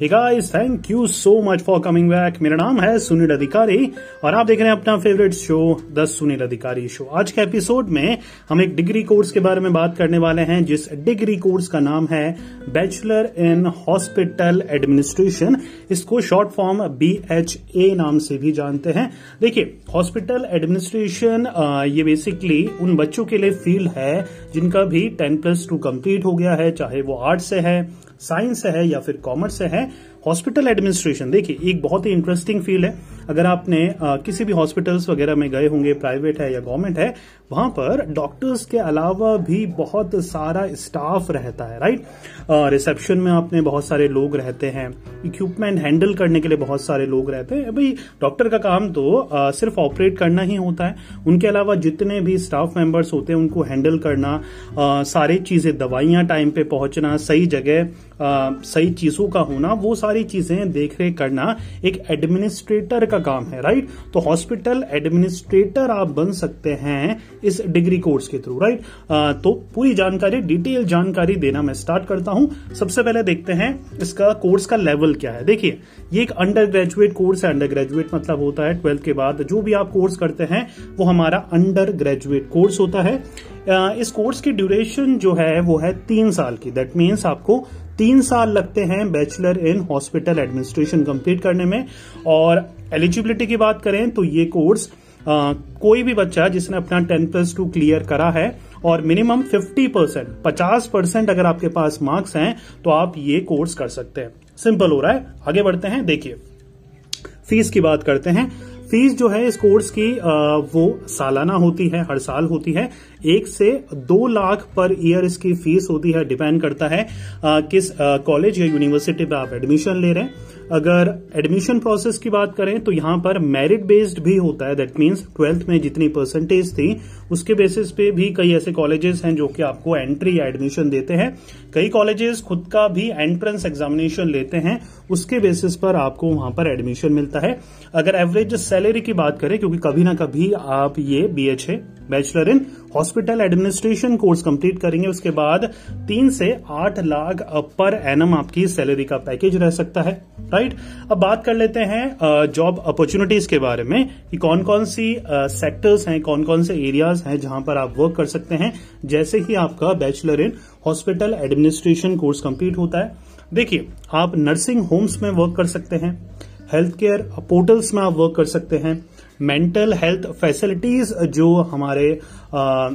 Guys, thank you so much for coming back. मेरा नाम है सुनील अधिकारी और आप देख रहे हैं अपना फेवरेट शो द सुनील अधिकारी शो आज के एपिसोड में हम एक डिग्री कोर्स के बारे में बात करने वाले हैं जिस डिग्री कोर्स का नाम है बैचलर इन हॉस्पिटल एडमिनिस्ट्रेशन इसको short form B H A नाम से भी जानते हैं। देखिए हॉस्पिटल एडमिनिस्ट्रेशन ये बेसिकली उन बच्चों के लिए फ़ील्ड है जिनका भी टेन प्लस टू कंप्लीट हो गया है चाहे वो आर्ट से है साइंस से है या फिर कॉमर्स से है। हॉस्पिटल एडमिनिस्ट्रेशन देखिए एक बहुत ही इंटरेस्टिंग फ़ील्ड है। अगर आपने किसी भी हॉस्पिटल्स वगैरह में गए होंगे प्राइवेट है या गवर्नमेंट है वहाँ पर डॉक्टर्स के अलावा भी बहुत सारा स्टाफ रहता है राइट रिसेप्शन में आपने बहुत सारे लोग रहते हैं इक्विपमेंट हैंडल करने के लिए बहुत सारे लोग रहते हैं। भाई डॉक्टर का काम तो आ, सिर्फ़ ऑपरेट करना ही होता है। उनके अलावा जितने भी स्टाफ मेंबर्स होते हैं उनको हैंडल करना आ, सारी चीज़ें दवाइयाँ टाइम पे पहुँचना सही जगह सही चीज़ों का होना वो सारी चीज़ें देख रेख करना एक एडमिनिस्ट्रेटर का काम है राइट तो हॉस्पिटल एडमिनिस्ट्रेटर आप बन सकते हैं इस डिग्री कोर्स के थ्रू राइट तो पूरी जानकारी डिटेल जानकारी देना मैं स्टार्ट करता हूँ। सबसे पहले देखते हैं इसका कोर्स का लेवल क्या है। देखिए, ये एक अंडर ग्रेजुएट कोर्स है। अंडर ग्रेजुएट मतलब होता है ट्वेल्थ के बाद जो भी आप कोर्स करते हैं, वो हमारा अंडर ग्रेजुएट कोर्स होता है। इस कोर्स की ड्यूरेशन जो है, वो है तीन साल की। दैट मीन्स आपको तीन साल लगते हैं bachelor in hospital administration complete करने में। और एलिजिबिलिटी की बात करें तो ये कोर्स आ, कोई भी बच्चा जिसने अपना टेन प्लस टू क्लियर करा है और मिनिमम 50 परसेंट पचास परसेंट अगर आपके पास मार्क्स हैं तो आप ये कोर्स कर सकते हैं। सिंपल हो रहा है। आगे बढ़ते हैं। देखिए फ़ीस की बात करते हैं। फ़ीस जो है इस कोर्स की वो सालाना होती है हर साल होती है। एक से दो लाख पर ईयर इसकी फ़ीस होती है डिपेंड करता है किस कॉलेज या यूनिवर्सिटी पे आप एडमिशन ले रहे हैं। अगर एडमिशन प्रोसेस की बात करें तो यहाँ पर मेरिट बेस्ड भी होता है. दैट मीन्स ट्वेल्थ में जितनी परसेंटेज थी, उसके बेसिस पे भी कई ऐसे कॉलेजेस हैं जो कि आपको एंट्री या एडमिशन देते हैं. कई कॉलेजेस खुद का भी एंट्रेंस एग्जामिनेशन लेते हैं. उसके बेसिस पर आपको वहाँ पर एडमिशन मिलता है. अगर एवरेज सैलरी की बात करें, क्योंकि कभी ना कभी आप ये BHA bachelor in, hospital administration course complete करेंगे। उसके बाद तीन से आठ लाख पर एनम आपकी सैलरी का पैकेज रह सकता है, राइट? अब बात कर लेते हैं जॉब अपॉर्चुनिटीज़ के बारे में कि कौन कौन सी सेक्टर्स हैं कौन कौन से एरियाज़ हैं जहाँ पर आप वर्क कर सकते हैं। जैसे ही आपका bachelor in, hospital administration course complete होता है। देखिए, आप नर्सिंग होम्स में वर्क कर सकते हैं हेल्थ केयर पोर्टल्स में आप वर्क कर सकते हैं मेंटल हेल्थ फैसिलिटीज़ जो हमारे आ,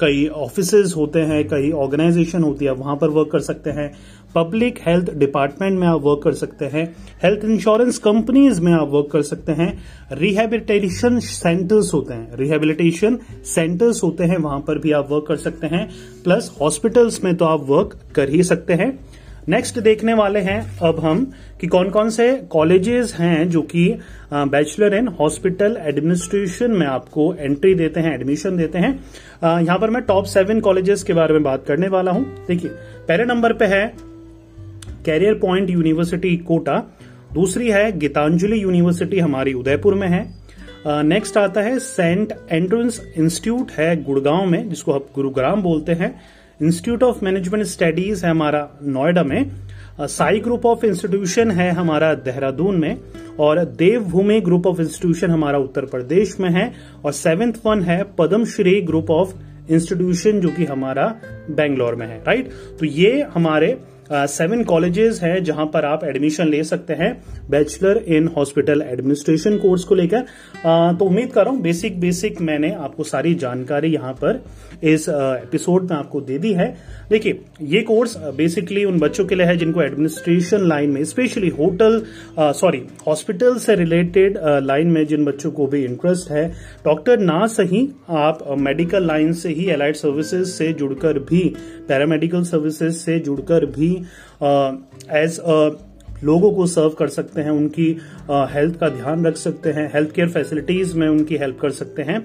कई ऑफ़िस होते हैं कई ऑर्गेनाइजेशन होती है वहाँ पर वर्क कर सकते हैं। पब्लिक हेल्थ डिपार्टमेंट में आप वर्क कर सकते हैं। हेल्थ इंश्योरेंस कंपनीज़ में आप वर्क कर सकते हैं। रिहेबिलिटेशन सेंटर्स होते हैं। रिहेबिलिटेशन सेंटर्स होते हैं वहाँ पर भी आप वर्क कर सकते हैं। प्लस हॉस्पिटल्स में तो आप वर्क कर ही सकते हैं। नेक्स्ट देखने वाले हैं अब हम कि कौन कौन से कॉलेजेस हैं जो कि बैचलर इन हॉस्पिटल एडमिनिस्ट्रेशन में आपको एंट्री देते हैं एडमिशन देते हैं। यहाँ पर मैं टॉप सेवन कॉलेजेस के बारे में बात करने वाला हूँ। देखिए, पहले नंबर पे है कैरियर पॉइंट यूनिवर्सिटी कोटा, दूसरी है गीतांजलि यूनिवर्सिटी हमारी उदयपुर में है। नेक्स्ट आता है सेंट एंट्रेंस इंस्टीट्यूट है गुड़गांव में, जिसको आप गुरुग्राम बोलते हैं। इंस्टीट्यूट ऑफ़ मैनेजमेंट स्टडीज़ है हमारा नोएडा में साई ग्रुप ऑफ़ इंस्टीट्यूशन है हमारा देहरादून में, और देवभूमि ग्रुप ऑफ़ इंस्टीट्यूशन हमारा उत्तर प्रदेश में है, और सेवेंथ वन है पद्मश्री ग्रुप ऑफ़ इंस्टीट्यूशन जो कि हमारा बेंगलोर में है, राइट? तो ये हमारे सेवन कॉलेजेस हैं जहाँ पर आप एडमिशन ले सकते हैं bachelor in hospital administration course को लेकर। तो उम्मीद कर रहा हूँ बेसिक बेसिक मैंने आपको सारी जानकारी यहाँ पर इस एपिसोड में आपको दे दी है। देखिए, ये कोर्स बेसिकली उन बच्चों के लिए है जिनको एडमिनिस्ट्रेशन लाइन में स्पेशली होटल सॉरी हॉस्पिटल से रिलेटेड लाइन में जिन बच्चों को भी इंटरेस्ट है डॉक्टर ना सही, आप मेडिकल लाइन से ही एलाइड सर्विसेज़ से जुड़कर भी पैरामेडिकल सर्विसेज़ से जुड़कर भी एज लोगों को सर्व कर सकते हैं, उनकी हेल्थ का ध्यान रख सकते हैं हेल्थ केयर फैसिलिटीज़ में उनकी हेल्प कर सकते हैं।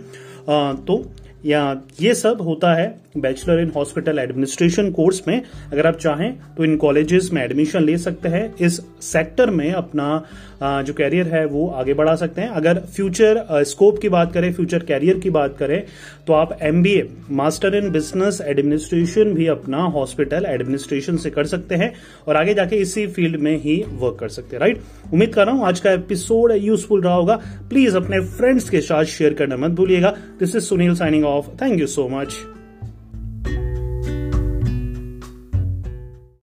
तो या ये सब होता है bachelor in hospital administration course में। अगर आप चाहें तो इन कॉलेजेस में एडमिशन ले सकते हैं। इस सेक्टर में अपना जो कैरियर है वो आगे बढ़ा सकते हैं। अगर फ्यूचर स्कोप की बात करें फ्यूचर कैरियर की बात करें तो आप MBA master in business administration भी अपना हॉस्पिटल एडमिनिस्ट्रेशन से कर सकते हैं और आगे जाके इसी फ़ील्ड में ही वर्क कर सकते हैं। राइट उम्मीद कर रहा हूँ आज का एपिसोड यूजफुल रहा होगा। प्लीज़ अपने फ्रेंड्स के साथ शेयर करना मत भूलिएगा। This is Sunil signing off thank you so much